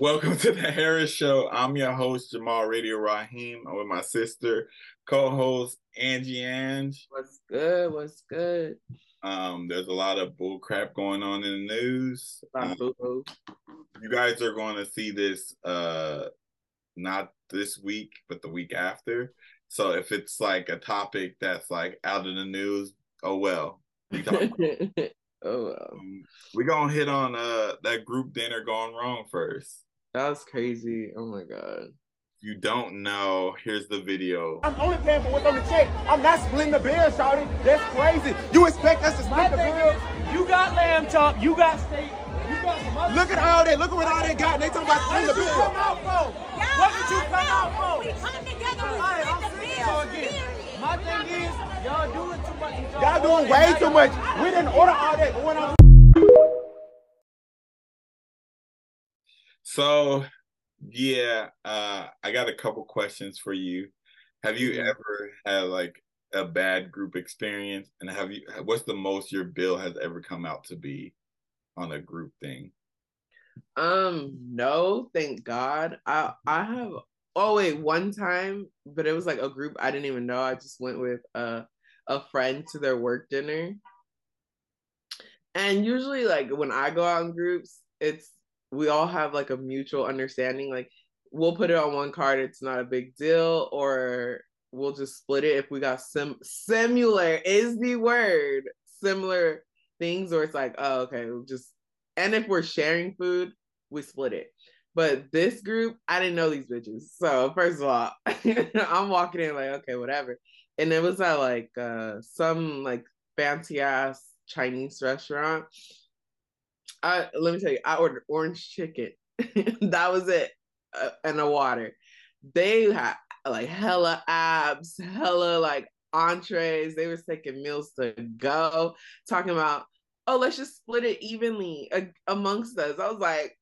Welcome to the Harris Show. I'm your host, Jamal Radio Raheem. I'm with my sister, co-host Angie Ang. What's good? What's good? Um, there's a lot of bull crap going on in the news. Um, you guys are going to see this uh not this week, but the week after. So if it's like a topic that's like out of the news, oh well. We oh, well. Um, we gonna hit on uh that group dinner gone wrong first. That was crazy. Oh my god. You don't know, here's the video. I'm only paying for what's on the check. I'm not splitting the bill, Shawty. That's crazy. You expect us to My split the bill? is, you got lamb chop, you got steak, you got some other Look at all that. Look at what all they got. And they talking about What splitting did the you come bill. out for? What did you come out for? We come together, we Alright, split I'm the saying bills, so again. period. My thing is, y'all doing too much. with Y'all doing way too much. We didn't order all that. So, yeah, uh, I got a couple questions for you. Have you Mhm. ever had like a bad group experience? And have you, what's the most your bill has ever come out to be on a group thing? Um, no, thank God. I I have oh wait, one time, but it was like a group I didn't even know. I just went with a a friend to their work dinner. And usually like when I go out in groups, it's we all have like a mutual understanding. Like we'll put it on one card, it's not a big deal, or we'll just split it if we got sim similar is the word similar things, or it's like, oh okay, we'll just and if we're sharing food, we split it. But this group, I didn't know these bitches. So first of all, I'm walking in like, okay, whatever. And it was at like uh some like fancy ass Chinese restaurant. I let me tell you, I ordered orange chicken. that was it, uh, and a water. They had like hella abs, hella like entrees. They was taking meals to go, talking about, oh, let's just split it evenly a- amongst us. I was like,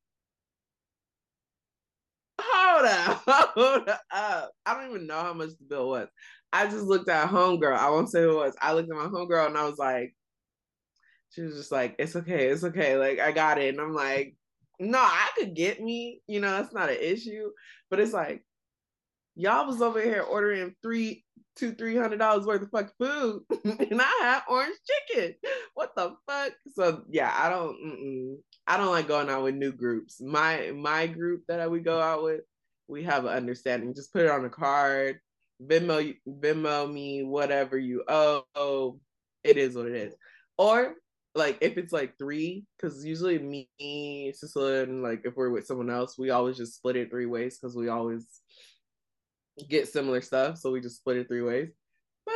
hold up, hold up. I don't even know how much the bill was. I just looked at homegirl. I won't say who it was. I looked at my homegirl and I was like, she was just like, it's okay, it's okay. Like I got it. And I'm like, no, I could get me, you know, that's not an issue. But it's like, y'all was over here ordering three, two, three hundred dollars worth of fucking food, and I had orange chicken. What the fuck? So yeah, I don't, mm-mm. I don't like going out with new groups. My my group that I would go out with, we have an understanding. Just put it on a card, Venmo, Venmo me whatever you owe. It is what it is. Or like if it's like three, because usually me, Cecilia, and like if we're with someone else, we always just split it three ways because we always get similar stuff. So we just split it three ways. But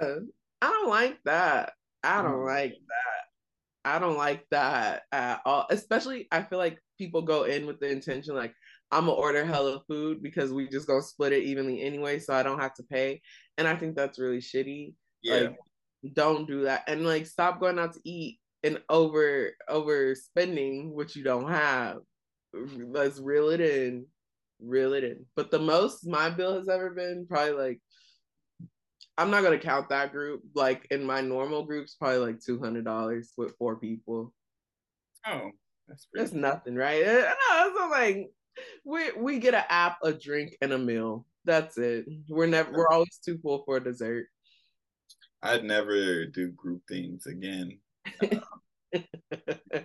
yeah, I don't like that. I don't Mm. like that. I don't like that at all. Especially, I feel like people go in with the intention like I'm gonna order hella food because we just gonna split it evenly anyway, so I don't have to pay. And I think that's really shitty. Yeah. Like, don't do that, and like stop going out to eat and over overspending what you don't have. Let's reel it in, reel it in. But the most my bill has ever been probably like I'm not gonna count that group. Like in my normal groups, probably like two hundred dollars with four people. oh, that's That's nothing, right? Uh, No, not like we we get an app, a drink, and a meal. That's it. We're never we're always too full for dessert. I'd never do group things again.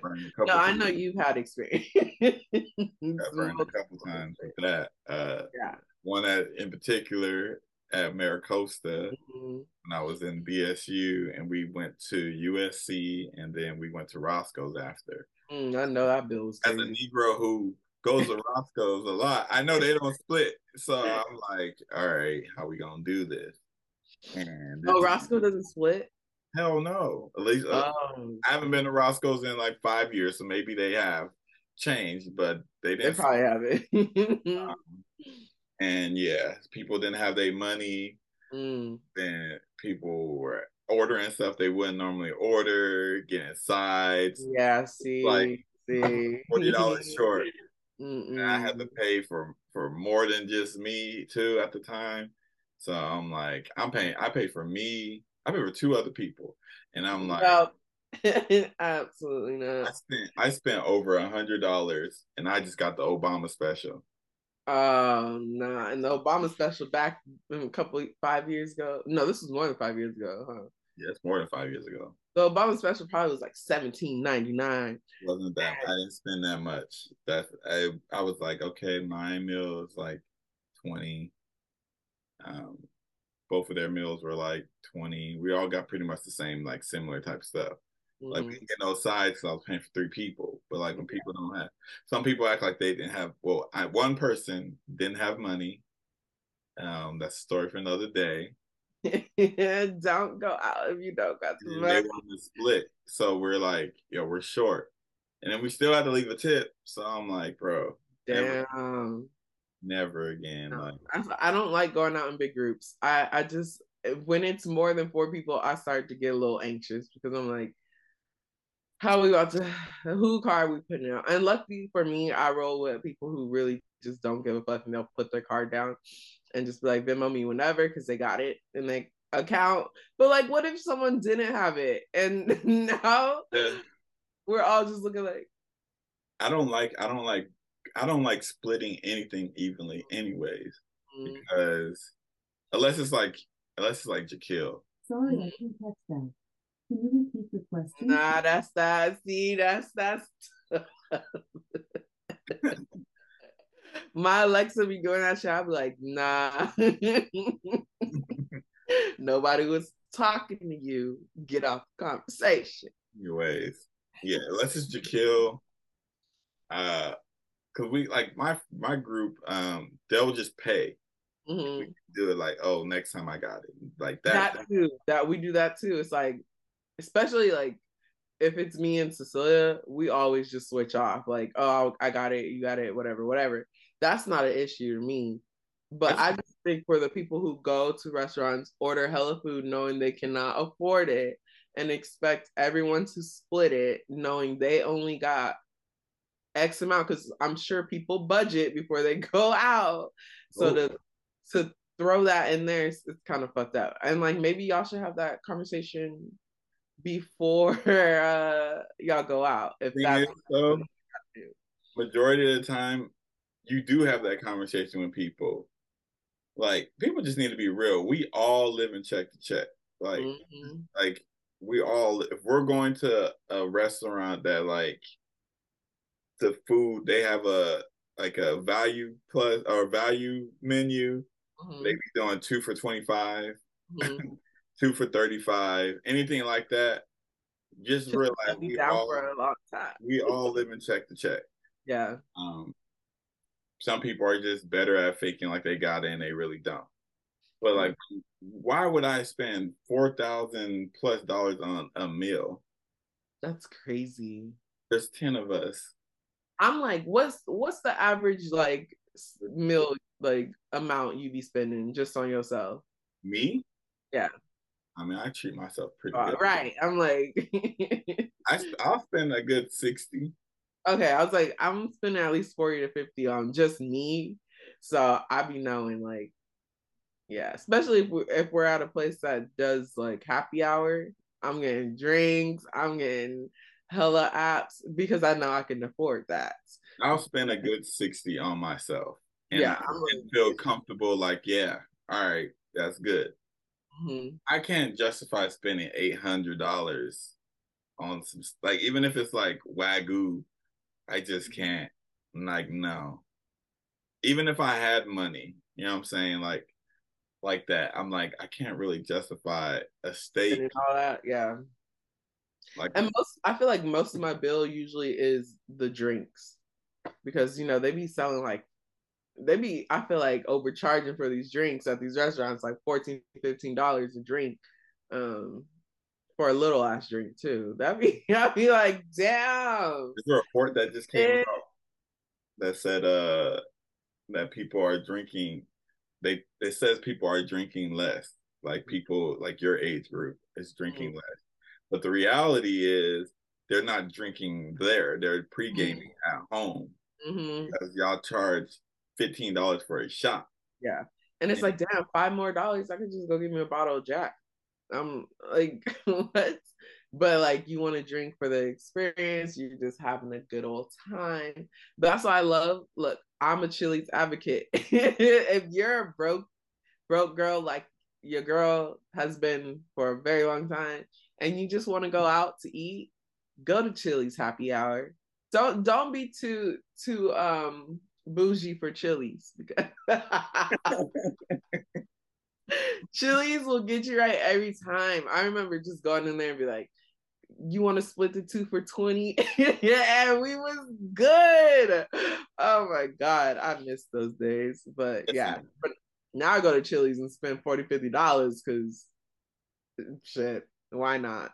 Burned no, I times. know you've had experience. Got burned a couple times with that. Uh, Yeah. One at, in particular at Maricosta Mhm. when I was in BSU, and we went to USC, and then we went to Roscoe's after. Mm, I know that bill was As a. Negro who goes to Roscoe's a lot, I know they don't split, so I'm like, all right, how we gonna do this? And Oh, Roscoe doesn't split. Hell no. At least uh, Um, I haven't been to Roscoe's in like five years, so maybe they have changed, but they they didn't. probably have it. and yeah, people didn't have their money. Mm. Then people were ordering stuff they wouldn't normally order, getting sides, Yeah, see, Like, see, forty dollars short. I had to pay for for more than just me too at the time. So I'm like, I'm paying. I pay for me. I pay for two other people, and I'm like, Well, Absolutely I not. spent I spent over a hundred dollars, and I just got the Obama special. Oh no! And the Obama special back a couple five years ago. No, this was more than five years ago, huh? Yeah, it's more than five years ago. The Obama special probably was like seventeen ninety nine. Wasn't that I didn't spend that much. That I I was like, okay, my meal is like twenty. Um, both of their meals were like twenty. We all got pretty much the same, like similar type of stuff. Like Mm-hmm. we didn't get no sides because I was paying for three people. But like when people don't have, some people act like they didn't have. Well, I, one person didn't have money. Um, that's a story for another day. don't go out if you don't got the And they money. wanted to split, so we're like, yo, we're short, and then we still had to leave a tip. So I'm like, bro, Damn. Never again. No, Like, I, I don't like going out in big groups. I, I just when it's more than four people, I start to get a little anxious because I'm like, how are we about to who car are we putting out? And luckily for me, I roll with people who really just don't give a fuck and they'll put their card down and just be like Venmo me whenever because they got it in their account. But like, what if someone didn't have it and now we're all just looking like I don't like, I don't like, I don't like splitting anything evenly, anyways, mm, because unless it's like, unless it's like Jaquil. Sorry, I didn't catch that. Can you repeat the question? Nah, that's that. See, that's that's. My Alexa be doing that shit. I be like, nah. Nobody was talking to you. Get off the conversation. Anyways, yeah, unless it's Jaquil. Uh, cause we like my my group, um, they'll just pay. Mhm. Do it like, oh, next time I got it, like that. That too. That we do that too. It's like, especially like if it's me and Cecilia, we always just switch off. Like, oh, I got it, you got it, whatever, whatever. That's not an issue to me. But I just think for the people who go to restaurants, order hella food knowing they cannot afford it, and expect everyone to split it, knowing they only got X amount, because I'm sure people budget before they go out. So Oh. to to throw that in there, it's, it's kind of fucked up. And like maybe y'all should have that conversation before uh y'all go out. If that's though, majority of the time, you do have that conversation with people. Like people just need to be real. We all live in check to check. Like Mhm. like we all if we're going to a restaurant that like the food they have a like a value plus or value menu Mhm. they be doing two for 25 Mhm. two for 35 anything like that just realize we all, for a long time. we all live in check to check Yeah. um some people are just better at faking like they got it and they really don't but like why would i spend 4000 plus dollars on a meal That's crazy. there's 10 of us I'm like, what's what's the average like meal like amount you be spending just on yourself? me Yeah. i mean i treat myself pretty good right. I'm like, I, i'll spend a good 60 okay. I was like, I'm spending at least 40 to 50 on just me. So I be knowing like, yeah, especially if we're, if we're at a place that does like happy hour, I'm getting drinks, I'm getting hella apps because I know I can afford that. i'll spend a good 60 on myself and Yeah, I can feel comfortable like yeah all right that's good Mhm. I can't justify spending eight hundred dollars on some like even if it's like wagyu, I just can't. I'm like no. Even if I had money, you know what I'm saying, like like that, I'm like I can't really justify a steak. All that, yeah. Like And most, I feel like most of my bill usually is the drinks because you know they be selling like they be I feel like overcharging for these drinks at these restaurants like 14 15 dollars a drink um for a little ass drink too. That'd be I'd be like damn. there's a report that just came Yeah. out that said uh that people are drinking they it says people are drinking less. Like people like your age group is drinking Mhm. less. But the reality is they're not drinking there. They're pre-gaming at home hmm because y'all charge fifteen dollars for a shot. Yeah. And it's like damn, five more dollars I could just go give me a bottle of Jack. I'm like what? but like you want to drink for the experience, you're just having a good old time. That's why I love. Look, I'm a Chili's advocate. if you're a broke, broke girl like your girl has been for a very long time, and you just want to go out to eat, go to Chili's happy hour. Don't don't be too too um bougie for Chili's. Because Chili's will get you right every time. I remember just going in there and be like, you want to split the two for 20 yeah and we was good. Oh my god i miss those days but yeah. but now i go to chili's and spend 40 50 dollars because shit why not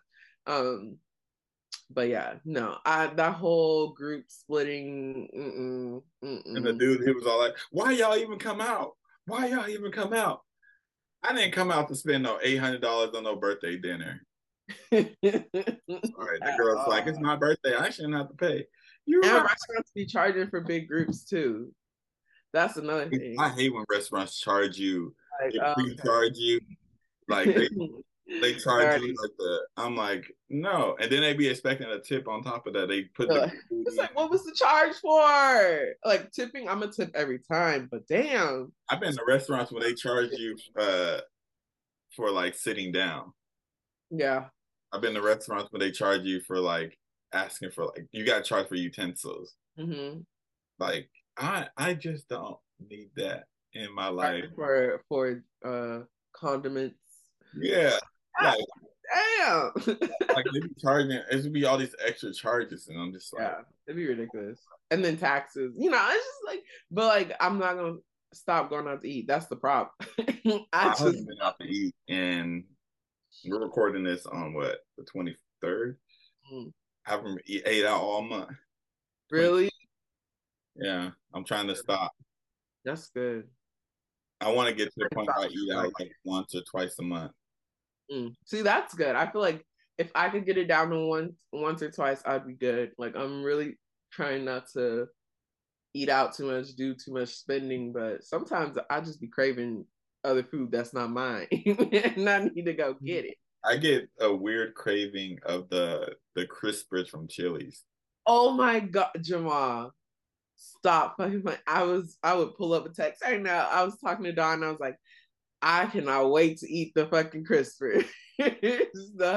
um but yeah no i that whole group splitting mm-mm, mm-mm. And the dude, he was all like, "Why y'all even come out? Why y'all even come out?" I didn't come out to spend no eight hundred dollars on no birthday dinner. All right, the girl's like, "It's my birthday. I shouldn't have to pay." You and right. restaurants be charging for big groups too that's another thing I hate when restaurants charge you, Like, they oh, pre-charge you, like they, they charge you like the. I'm like, no, and then they be expecting a tip on top of that. They put the It's like, what was the charge for? Like tipping, I'm a tip every time, but damn. I've been to restaurants where they charge you uh for like sitting down. Yeah. I've been to restaurants where they charge you for like asking for like you got charged for utensils. hmm Like I I just don't need that in my life. For for uh condiments. Yeah, like Damn. like they be charging. It would be all these extra charges, and I'm just like, yeah, it'd be ridiculous. And then taxes. You know, it's just like, but like, I'm not gonna stop going out to eat. That's the problem. I I just been out to eat, and we're recording this on what the 23rd. Mm. I haven't ate out all month. really. Yeah, I'm trying to stop. That's good. I want to get to the point where I eat out like once or twice a month. Mm. See, that's good. I feel like if I could get it down to once, once or twice, I'd be good. Like I'm really trying not to eat out too much, do too much spending, but sometimes I just be craving other food that's not mine, and I need to go get it. I get a weird craving of the the crispers from Chili's. Oh my god, Jamal. Stop fucking my I was I would pull up a text right now. I was talking to Don and I was like, I cannot wait to eat the fucking crisper. the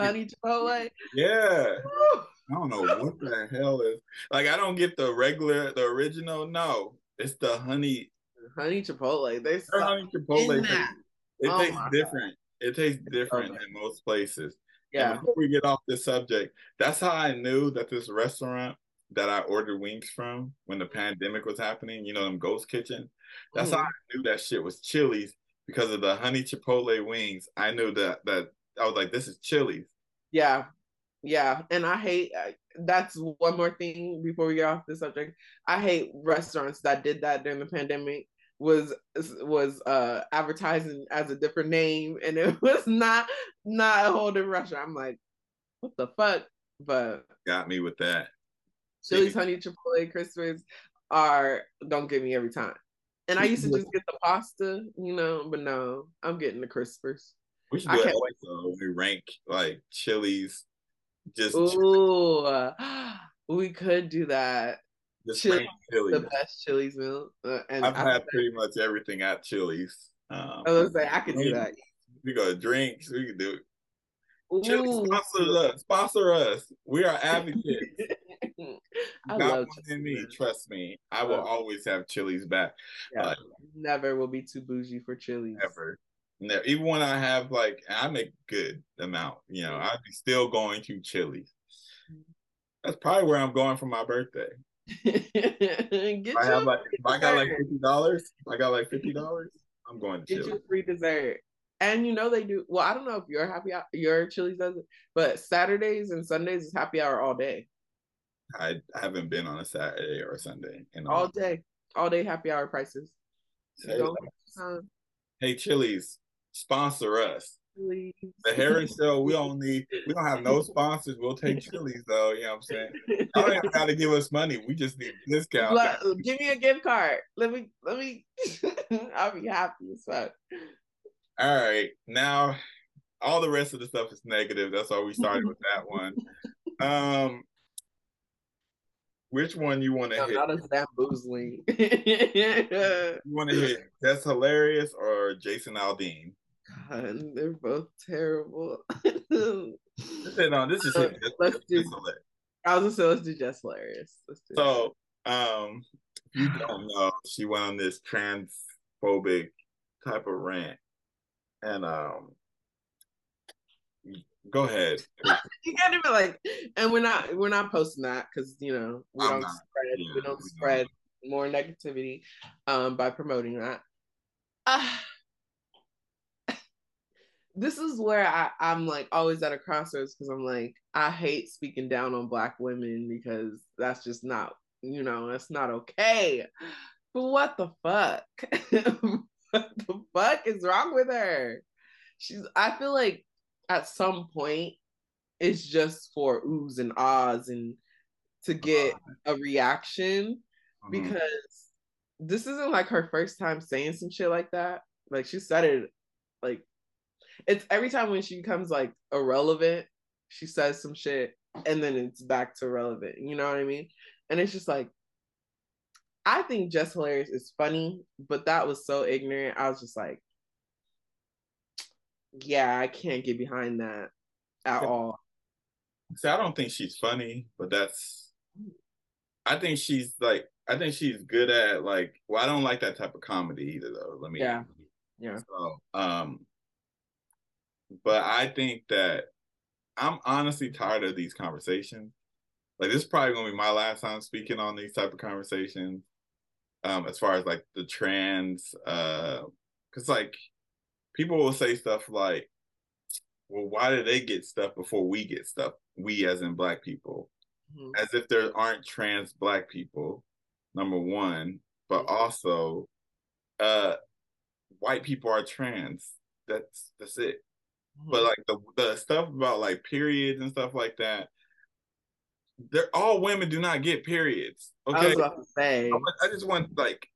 honey chipotle. Yeah, Woo! I don't know what the hell is like. I don't get the regular, the original. No, it's the honey. honey chipotle. They Their suck honey chipotle. tastes- It Oh tastes my God. different. It tastes different Okay. in most places. Yeah. And before we get off this subject, that's how I knew that this restaurant that I ordered wings from when the pandemic was happening, you know, them ghost kitchen. That's how Mhm. I knew that shit was Chili's because of the honey chipotle wings. I knew that that I was like, this is Chili's. Yeah. Yeah. And I hate I- that's one more thing before we get off the subject. I hate restaurants that did that during the pandemic was was uh advertising as a different name and it was not not a whole different restaurant. I'm like, what the fuck? But Got me with that. Chili's honey chipotle crispers are don't get me every time. And I used to just get the pasta, you know, but no, I'm getting the crispers. We should do an can't wait. episode we rank like Chili's, just Ooh, we could do that. just Chili-. The best Chili's meal. Uh, and I've I, had pretty much everything at Chili's. Um, I was like, I could do that. We go to drinks. We can do it. Chili sponsor us. Sponsor us. We are advocates. I Not love one in me. Trust me. I will Love- always have Chili's back. Yeah, Uh, never will be too bougie for Chili's. Never. No, even when I have like I make good amount, you know, I'd be still going to Chili's. That's probably where I'm going for my birthday. I have you, like if I got like fifty dollars. I got like fifty dollars. I'm going to get Chili's. you free dessert. And you know they do. Well, I don't know if your happy hour, your Chili's does it, but Saturdays and Sundays is happy hour all day, I, haven't been on a Saturday or a Sunday. In all day, all day happy hour prices. Hey, hey, Chili's, sponsor us. Chili's. The Harris Show, we don't need, we don't have no sponsors. We'll take Chili's though. You know what I'm saying? I don't even got to give us money. We just need discount. Let- give me a gift card. Let me let me I'll be happy as fuck. All right, now all the rest of the stuff is negative. That's why we started with that one. Um, which one you want to No, hit? not as bamboozling. You want to hit Jess Hilarious or Jason Aldean? God, they're both terrible. No, this is. This- Let's do- is hilarious. I was gonna say let's do Jess Hilarious. Let's do So, um, if you don't know, she went on this transphobic type of rant, and um, go ahead. you can't even like and we're not we're not posting that because you know we I'm don't not. spread Yeah, we don't we don't. spread more negativity um by promoting that Ah. this is where I, I'm like always at a crossroads because I'm like, I hate speaking down on black women because that's just not, you know, that's not okay. But what the fuck? what the fuck is wrong with her? She's I feel like at some point it's just for oohs and ahs and to get a reaction Mhm. because this isn't like her first time saying some shit like that. Like she said it like it's every time when she becomes like irrelevant, she says some shit and then it's back to relevant. You know what I mean? And it's just like I think Jess Hilarious is funny, but that was so ignorant. I was just like, yeah, I can't get behind that at Yeah. all. See, I don't think she's funny, but that's. I think she's like. I think she's good at like. Well, I don't like that type of comedy either, though. Let me. Yeah. Yeah. So, um, but I think that I'm honestly tired of these conversations. Like this is probably gonna be my last time speaking on these type of conversations. Um, as far as like the trans, uh, because like people will say stuff like, "Well, why do they get stuff before we get stuff?" We, as in black people, Mhm. as if there aren't trans black people. Number one, but also, uh, white people are trans. That's that's it. But like the the stuff about like periods and stuff like that, they're all women do not get periods. I Okay, was about to say, I just want like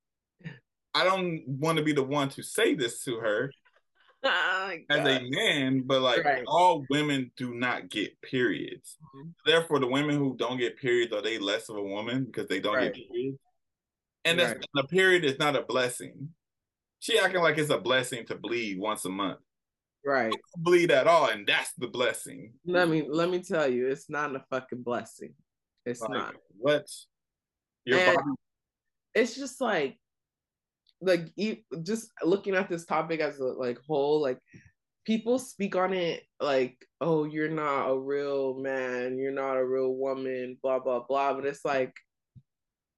I don't want to be the one to say this to her oh as a man, but like Right. all women do not get periods. Mhm. Therefore, the women who don't get periods are they less of a woman because they don't Right. get periods? And that's Right. the period is not a blessing. She acting like it's a blessing to bleed once a month. right. Bleed at all, and that's the blessing. Let me let me tell you, it's not a fucking blessing. It's Like, not. what? Your And- body It's just like, like e- just looking at this topic as a like whole, like people speak on it like, oh, you're not a real man, you're not a real woman, blah blah blah. But it's like,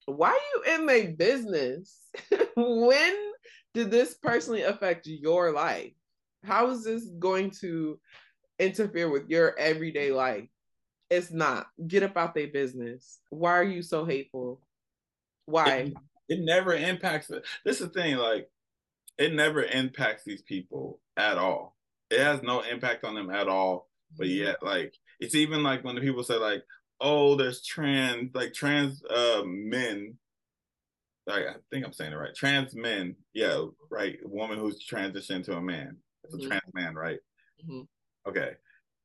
why are you in my business? when did this personally affect your life? How is this going to interfere with your everyday life? It's not. Get up out their business. Why are you so hateful? Why? It never impacts it. This is the thing, like it never impacts these people at all. It has no impact on them at all. But yet, like it's even like when the people say like, "Oh, there's trans like trans uh men." Like I think I'm saying it right. Trans men, yeah, right. A woman who's transitioned to a man. It's a Mhm. trans man, right? Mhm. Okay.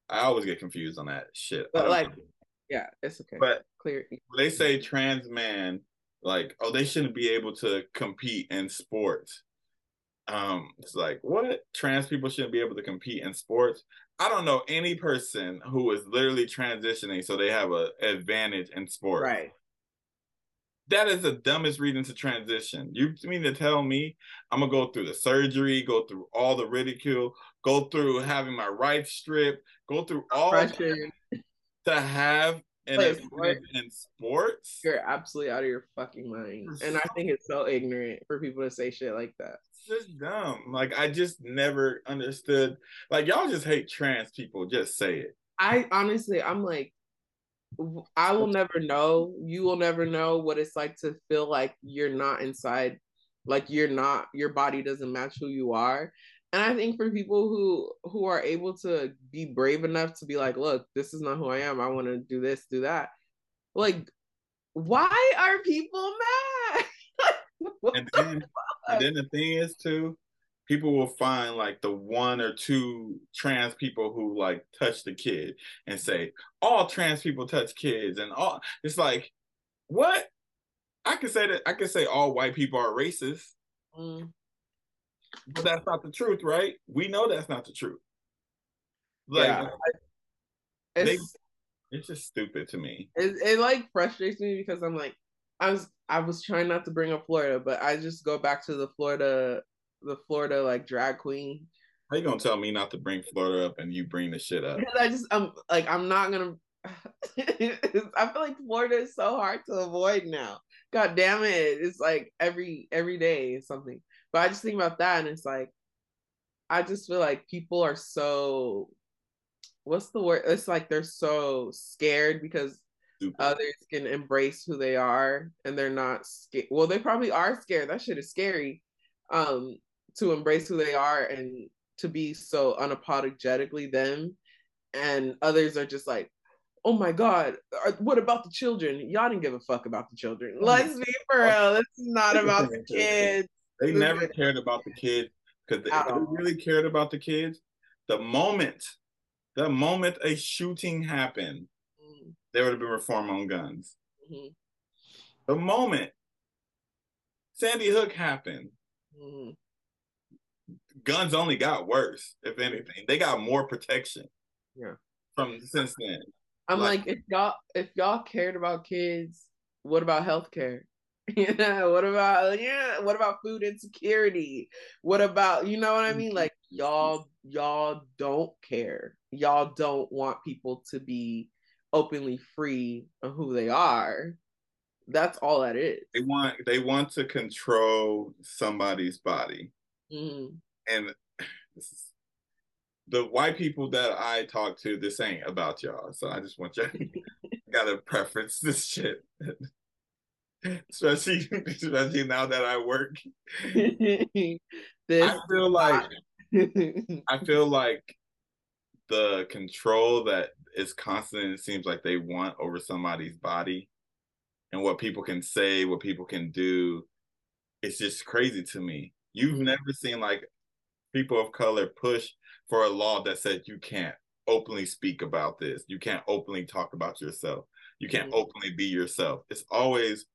I always get confused on that shit. But like, know. yeah, it's okay. but Clear. when they say trans man, like, oh, they shouldn't be able to compete in sports. Um, it's like, what? Trans people shouldn't be able to compete in sports? I don't know any person who is literally transitioning so they have a advantage in sports. Right. That is the dumbest reason to transition. You mean to tell me I'm gonna go through the surgery, go through all the ridicule, go through having my rights stripped, go through all to have an Play a advantage in sports? You're absolutely out of your fucking mind. And I think it's so ignorant for people to say shit like that. It's just dumb. Like I just never understood. Like y'all just hate trans people. Just say it. I honestly, I'm like, I will never know. You will never know what it's like to feel like you're not inside, like you're not, your body doesn't match who you are. And I think for people who who are able to be brave enough to be like, look, this is not who I am. I want to do this, do that. Like, why are people mad? And then, and then the thing is too, people will find like the one or two trans people who like touch the kid and say all trans people touch kids and all it's like what i can say that i can say all white people are racist Mm. But that's not the truth right we know that's not the truth like yeah. It's, it's just stupid to me it, it like frustrates me because I'm like, I was I was trying not to bring up Florida, but I just go back to the Florida the Florida like drag queen. how you gonna tell me not to bring florida up and you bring the shit up Because I just I'm like I'm not gonna I feel like Florida is so hard to avoid now. God damn it. It's like every every day something. But I just think about that and it's like I just feel like people are so what's the word? It's like they're so scared because Stupid. others can embrace who they are and they're not scared. Well, they probably are scared. That shit is scary. Um, to embrace who they are and to be so unapologetically them. And others are just like, oh my God, what about the children? Y'all didn't give a fuck about the children. Let's be for real. This is not about the kids. They never cared about the kids because if they really cared about the kids, the moment, the moment a shooting happened, Mm, there would have been reform on guns. mhm, The moment Sandy Hook happened, mhm. guns only got worse. If anything, they got more protection. Yeah. From since then, I'm Like- like, if y'all if y'all cared about kids, what about healthcare? Yeah, what about yeah, what about food insecurity? What about you know what I mean? Like y'all y'all don't care. Y'all don't want people to be openly free of who they are. That's all that is. they want they want to control somebody's body. Mhm. and this is, the white people that I talk to, this ain't about y'all. So I just want y'all gotta preference this shit. especially especially now that I work. I feel like I feel like the control that is constant, it seems like they want over somebody's body and what people can say, what people can do. It's just crazy to me. You've never seen like people of color push for a law that said you can't openly speak about this. You can't openly talk about yourself. You can't Mhm. openly be yourself. It's always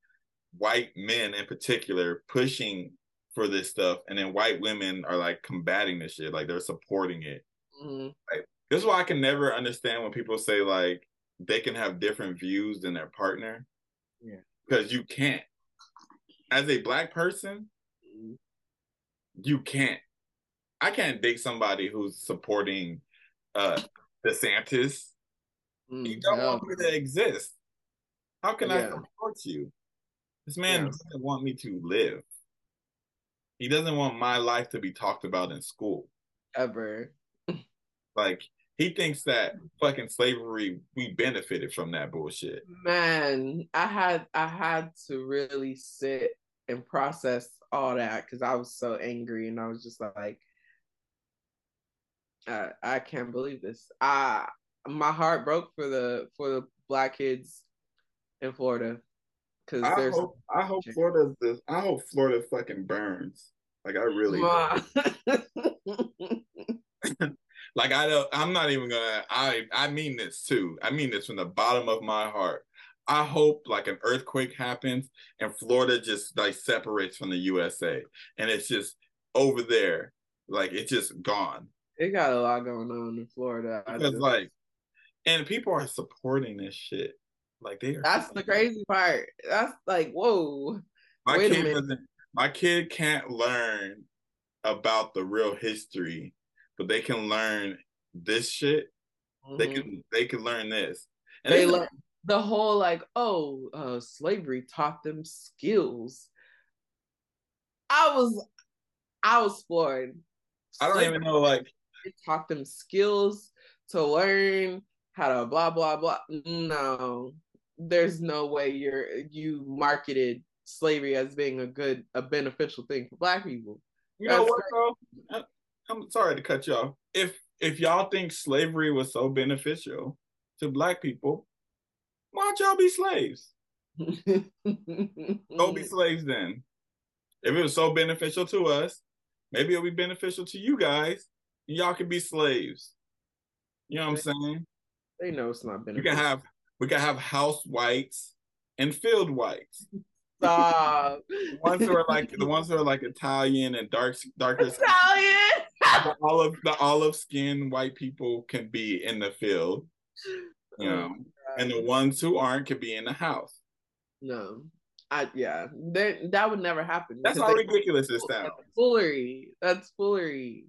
white men in particular pushing for this stuff, and then white women are like combating this shit, like they're supporting it. Mhm. This is why I can never understand when people say like they can have different views than their partner. Yeah. Because you can't. As a black person, you can't. I can't date somebody who's supporting uh DeSantis. Mm, You don't hell want me to exist. How can I support you? This man Yeah. doesn't want me to live. He doesn't want my life to be talked about in school. ever. Like he thinks that fucking slavery we benefited from that bullshit. Man, I had I had to really sit and process all that because I was so angry and I was just like, I, I can't believe this. I my heart broke for the for the black kids in Florida because I there's hope I hope Florida does I hope Florida fucking burns. Like I really. Like I don't I'm not even gonna I I mean this too. I mean this from the bottom of my heart. I hope like an earthquake happens and Florida just like separates from the USA and it's just over there. Like it's just gone. it got a lot going on in Florida. Because like and people are supporting this shit. Like they are that's the crazy part. That's like, whoa. my Wait kid doesn't my kid can't learn about the real history, but they can learn this shit. They Mhm. can they can learn this. And they learn the whole like oh uh slavery taught them skills i was i was floored I don't even know like it taught them skills to learn how to blah blah blah no there's no way you're you marketed slavery as being a good a beneficial thing for black people you know That's what? I, I'm sorry to cut you off. If if y'all think slavery was so beneficial to black people, why don't y'all be slaves? Go be slaves then. If it was so beneficial to us, maybe it'll be beneficial to you guys. And y'all can be slaves. You know what I'm saying? They know it's not beneficial. You can have we can have house whites and field whites. Stop. The ones who are like the ones who are like Italian and dark darker skin, Italian. the olive the olive skin white people can be in the field, you oh know, and the ones who aren't can be in the house. no, I yeah, There- that would never happen. That's how ridiculous it sounds. That's foolery. That's foolery.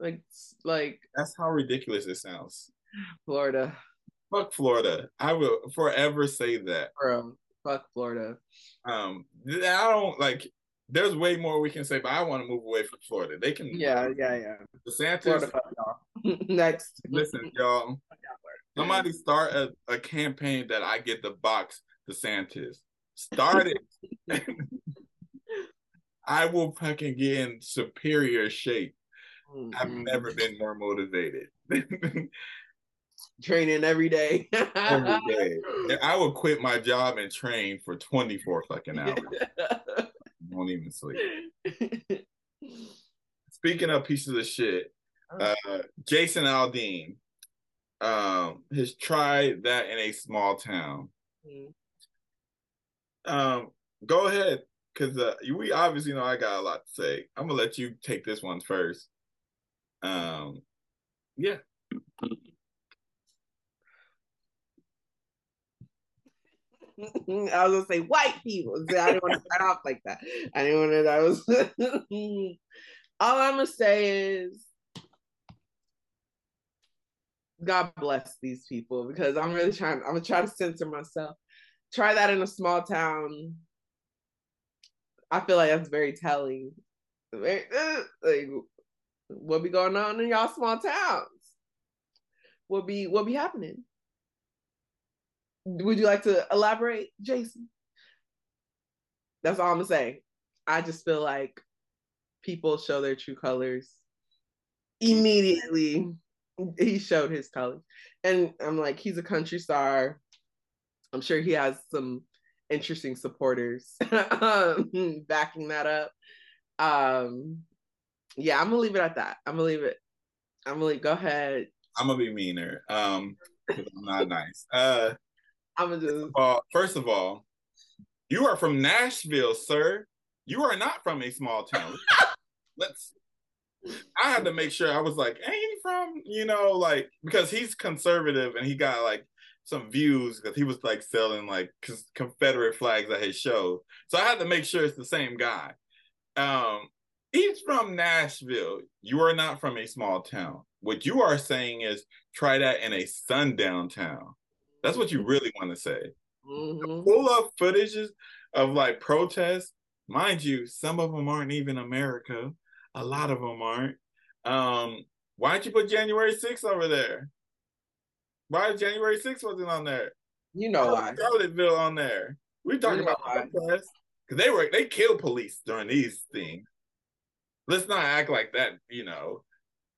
Like like That's how ridiculous it sounds. Florida, Fuck Florida. I will forever say that. bro. Fuck Florida. Um, I don't like. There's way more we can say, but I want to move away from Florida. They can. Yeah, yeah, yeah. DeSantis. Florida, y'all. Next. Listen, y'all. Somebody start a, a campaign that I get the box DeSantis. Start it. I will fucking get in superior shape. I've Mhm. never been more motivated. training every day. Every day. I will quit my job and train for 24 fucking hours. Won't even sleep. Speaking of pieces of shit, uh, Jason Aldean um, has tried that in a small town. Um, go ahead, because uh, we obviously know I got a lot to say. I'm gonna let you take this one first. Um, yeah, I was gonna say white people. I didn't want to start off like that. I didn't want to. I was. All I'm gonna say is, God bless these people because I'm really trying. I'm gonna try to censor myself. Try that in a small town. I feel like that's very telling. Very, uh, like, what be going on in y'all small towns? What be what be happening? Would you like to elaborate, Jason? That's all I'm gonna say. I just feel like people show their true colors immediately. He showed his colors, and I'm like, he's a country star. I'm sure he has some interesting supporters um, backing that up. Um, yeah, I'm gonna leave it at that. I'm gonna leave it. I'm gonna leave, go ahead. I'm gonna be meaner. Um, I'm not nice. Uh, I'm just uh, first of all, you are from Nashville, sir. You are not from a small town. Let's. I had to make sure. I was like, ain't he from? You know, like because he's conservative and he got like some views because he was like selling like Confederate flags at his show. So I had to make sure it's the same guy. Um, he's from Nashville. You are not from a small town. What you are saying is try that in a sundown town. That's what you really want to say. mhm. Pull up footages of like protests. Mind you, some of them aren't even America. A lot of them aren't. Um, why'd you put January 6th over there? Why January 6th wasn't on there? you know why. Charlottesville on there. We talking You know about protests because they were they killed police during these things. Let's not act like that. You know,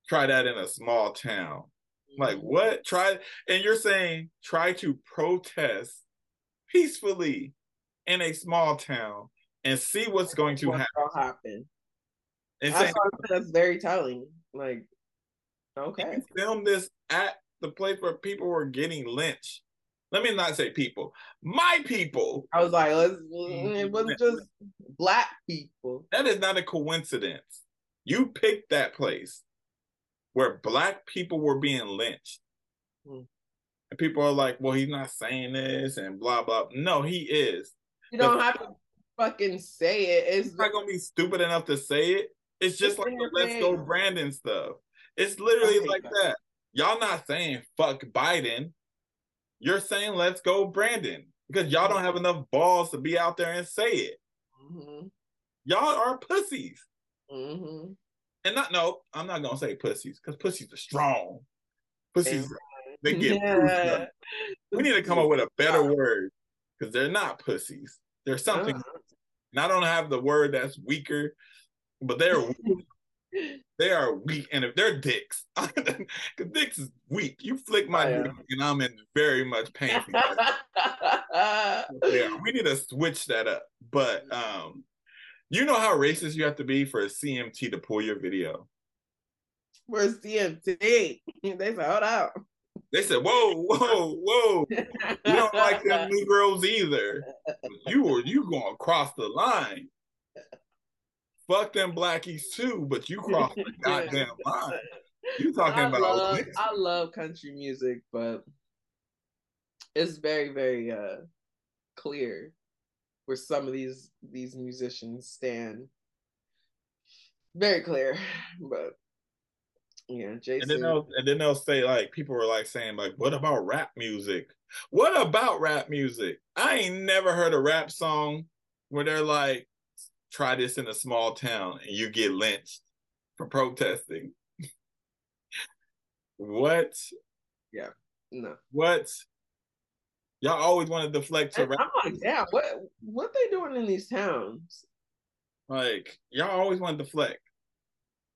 try that in a small town. Like what? Try and you're saying try to protest peacefully in a small town and see what's going to What's happen. happen? And That's, saying why I said that's very telling. Like, okay, film this at the place where people were getting lynched. Let me not say people, my people. I was like, let's. Mm-hmm. It wasn't just black people. That is not a coincidence. You picked that place where black people were being lynched. Hmm. And people are like, well, he's not saying this and blah, blah. No, he is. You don't have to fucking say it. It's He's not going to be stupid enough to say it. It's just It's like the Let's Go. Brandon stuff. It's literally like that. that. Y'all not saying fuck Biden. You're saying let's go Brandon because y'all don't have enough balls to be out there and say it. hmm Y'all are pussies. hmm And not no, I'm not gonna say pussies because pussies are strong. Pussies they get Yeah. We need to come up with a better word because they're not pussies. They're something. Uh-huh. And I don't have the word that's weaker, but they're weak. they are weak. And if they're dicks, because dicks is weak. You flick my Oh, yeah. dick and I'm in very much pain. yeah, we need to switch that up. But um, You know how racist you have to be for a CMT to pull your video. Where's CMT? They said, hold up. They said, "Whoa, whoa, whoa! You don't like them Negroes either. You were you going across the line. Fuck them blackies too, but you crossed the goddamn line. You talking I about love. I love country music, but it's very, very uh clear where some of these these musicians stand. Very clear, but yeah, And then Jason. they'll and then they'll say like people were like saying like, what about rap music? What about rap music? I ain't never heard a rap song where they're like, try this in a small town and you get lynched for protesting. what? Yeah. No, What? Y'all always want to deflect to. I'm like, yeah, what what they doing in these towns? Like y'all always want to deflect.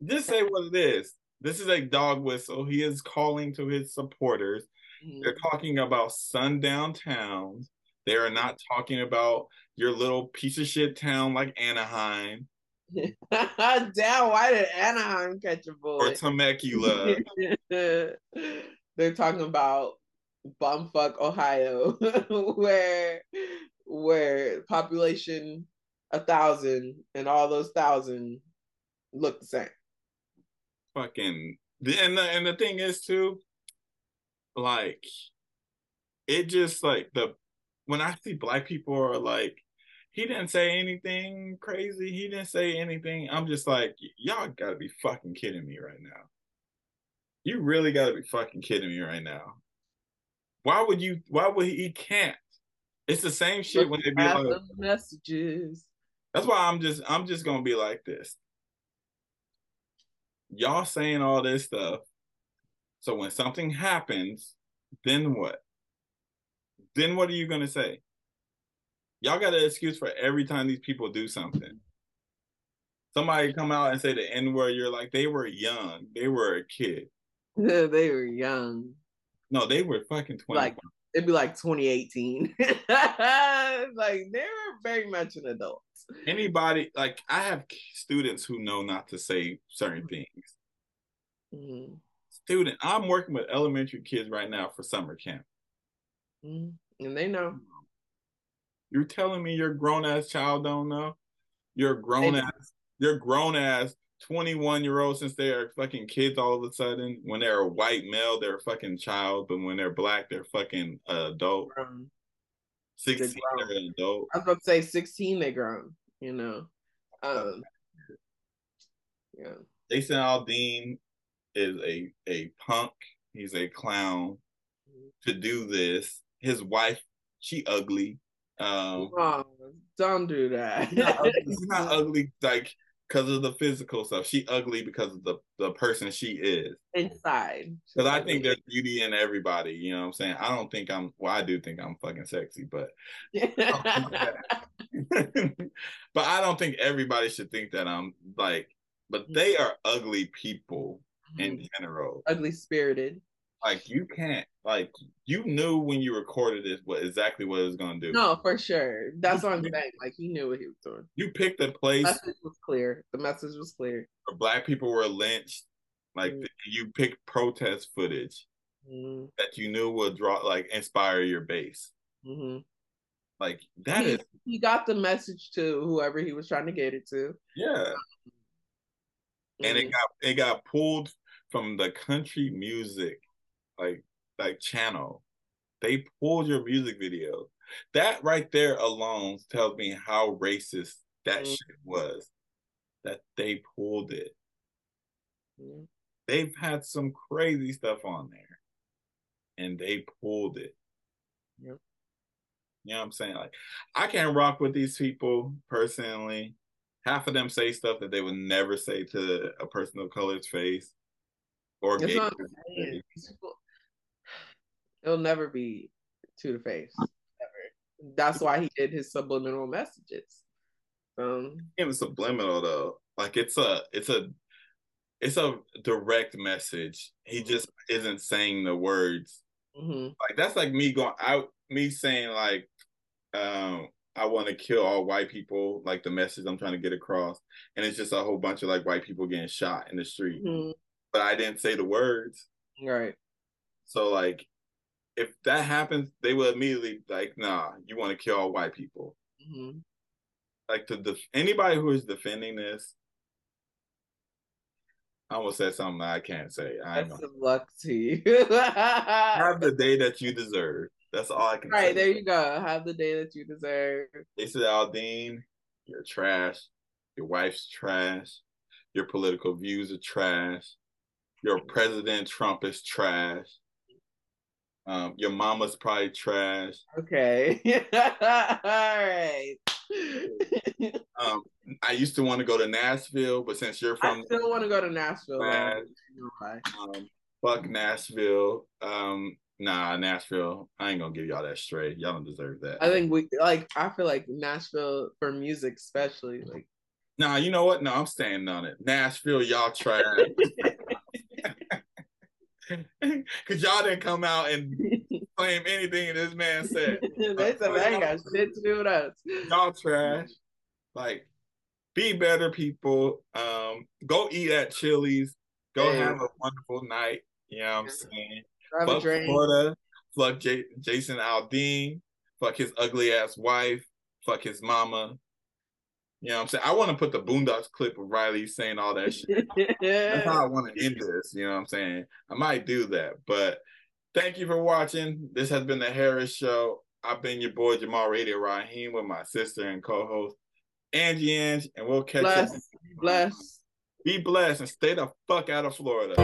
Just say what it is. This is a dog whistle. He is calling to his supporters. Mm-hmm. They're talking about sundown towns. They are not talking about your little piece of shit town like Anaheim Damn, why did Anaheim catch a boy? or? Temecula. They're talking about bumfuck Ohio, where where population a thousand and all those thousand look the same. Fucking and the and the thing is too, like it just like the when I see black people are like, he didn't say anything crazy. He didn't say anything. I'm just like, y'all gotta be fucking kidding me right now. You really gotta be fucking kidding me right now. Why would you? Why would he? He can't. It's the same shit when they be like. messages. That's why I'm just. I'm just gonna be like this. Y'all saying all this stuff. So when something happens, then what? Then what are you gonna say? Y'all got an excuse for every time these people do something. Somebody come out and say the N word, you're like, they were young. They were a kid. they were young. No, they were fucking 20. Like it'd be like 2018. like they were very much an adult. Anybody, like, I have students who know not to say certain things. Mhm. Student, I'm working with elementary kids right now for summer camp. Mhm. And they know. You're telling me your grown ass child don't know? You're grown ass, you're grown ass 21 year old since they are fucking kids all of a sudden. When they're a white male, they're a fucking child, but when they're black, they're fucking uh, adult. grown. 16, grown. they're an adult. I was about to say 16 they grown, you know. Um yeah. Jason Aldean is a a punk. He's a clown to do this. His wife, she ugly. Um, Oh, don't do that. He's not not ugly like because of the physical stuff. She ugly because of the the person she is. Inside. Because I think there's beauty in everybody. You know what I'm saying? I don't think I'm. Well, I do think I'm fucking sexy, but but I don't think everybody should think that I'm like. But they mm-hmm. are ugly people in mm-hmm. general. ugly spirited. Like you can't. Like you knew when you recorded this what exactly what it was gonna do. No, for sure. That's what I'm saying. Like he knew what he was doing. You picked a place The message was clear. The message was clear. black people were lynched. Like Mm. you picked protest footage Mm-hmm. that you knew would draw like inspire your base. Mm-hmm. Like that he, is he got the message to whoever he was trying to get it to. yeah. and it Mhm. got it got pulled from the country music like like channel. They pulled your music video. That right there alone tells me how racist that Mhm. shit was that they pulled it. Mhm. they've had some crazy stuff on there and they pulled it. Yep. you know what i'm saying? Like i can't rock with these people personally. Half of them say stuff that they would never say to a person of color's face or gay what I'm person's saying. face. These people- It'll never be to the face. Never. That's why he did his subliminal messages. Um, Even subliminal though like it's a it's a it's a direct message he just isn't saying the words mhm. like that's like me going out me saying like um I want to kill all white people, like the message I'm trying to get across. And it's just a whole bunch of like white people getting shot in the street. Mhm. But I didn't say the words. Right. So like if that happens, they will immediately like, nah, you want to kill all white people. hmm Like to def- anybody who is defending this, I almost said something I can't say. I Best know. of luck to you. Have the day that you deserve. That's all I can say. right there, you go. Have the day that you deserve. They said, Aldean, you're trash. Your wife's trash. Your political views are trash. Your president Trump is trash. Um, your mama's probably trash. Okay. All right. Um, I used to want to go to Nashville, but since you're from, I still want to go to Nashville. though. Trash. You know why. um, fuck Nashville. Um, nah, Nashville. I ain't gonna give y'all that straight. Y'all don't deserve that. I think we like. I feel like Nashville for music, especially like. Nah, you know what? No, I'm staying on it. Nashville, y'all trash. Cause y'all didn't come out and claim anything this man said. they said they ain't got shit to do with us. Y'all trash. Like, be better people. Um, go eat at Chili's. Go have a wonderful night. You know what I'm saying? A Fuck. Florida. Fuck J- Jason Aldean. Fuck his ugly ass wife. Fuck his mama. You know what I'm saying? I want to put the Boondocks clip of Riley saying all that shit. That's how I want to end this. You know what I'm saying? I might do that. But thank you for watching. This has been the Harris Show. I've been your boy Jamal Radio Raheem with my sister and co-host Angie Ang, and we'll catch Bless. you. Bless. Be blessed and stay the fuck out of Florida.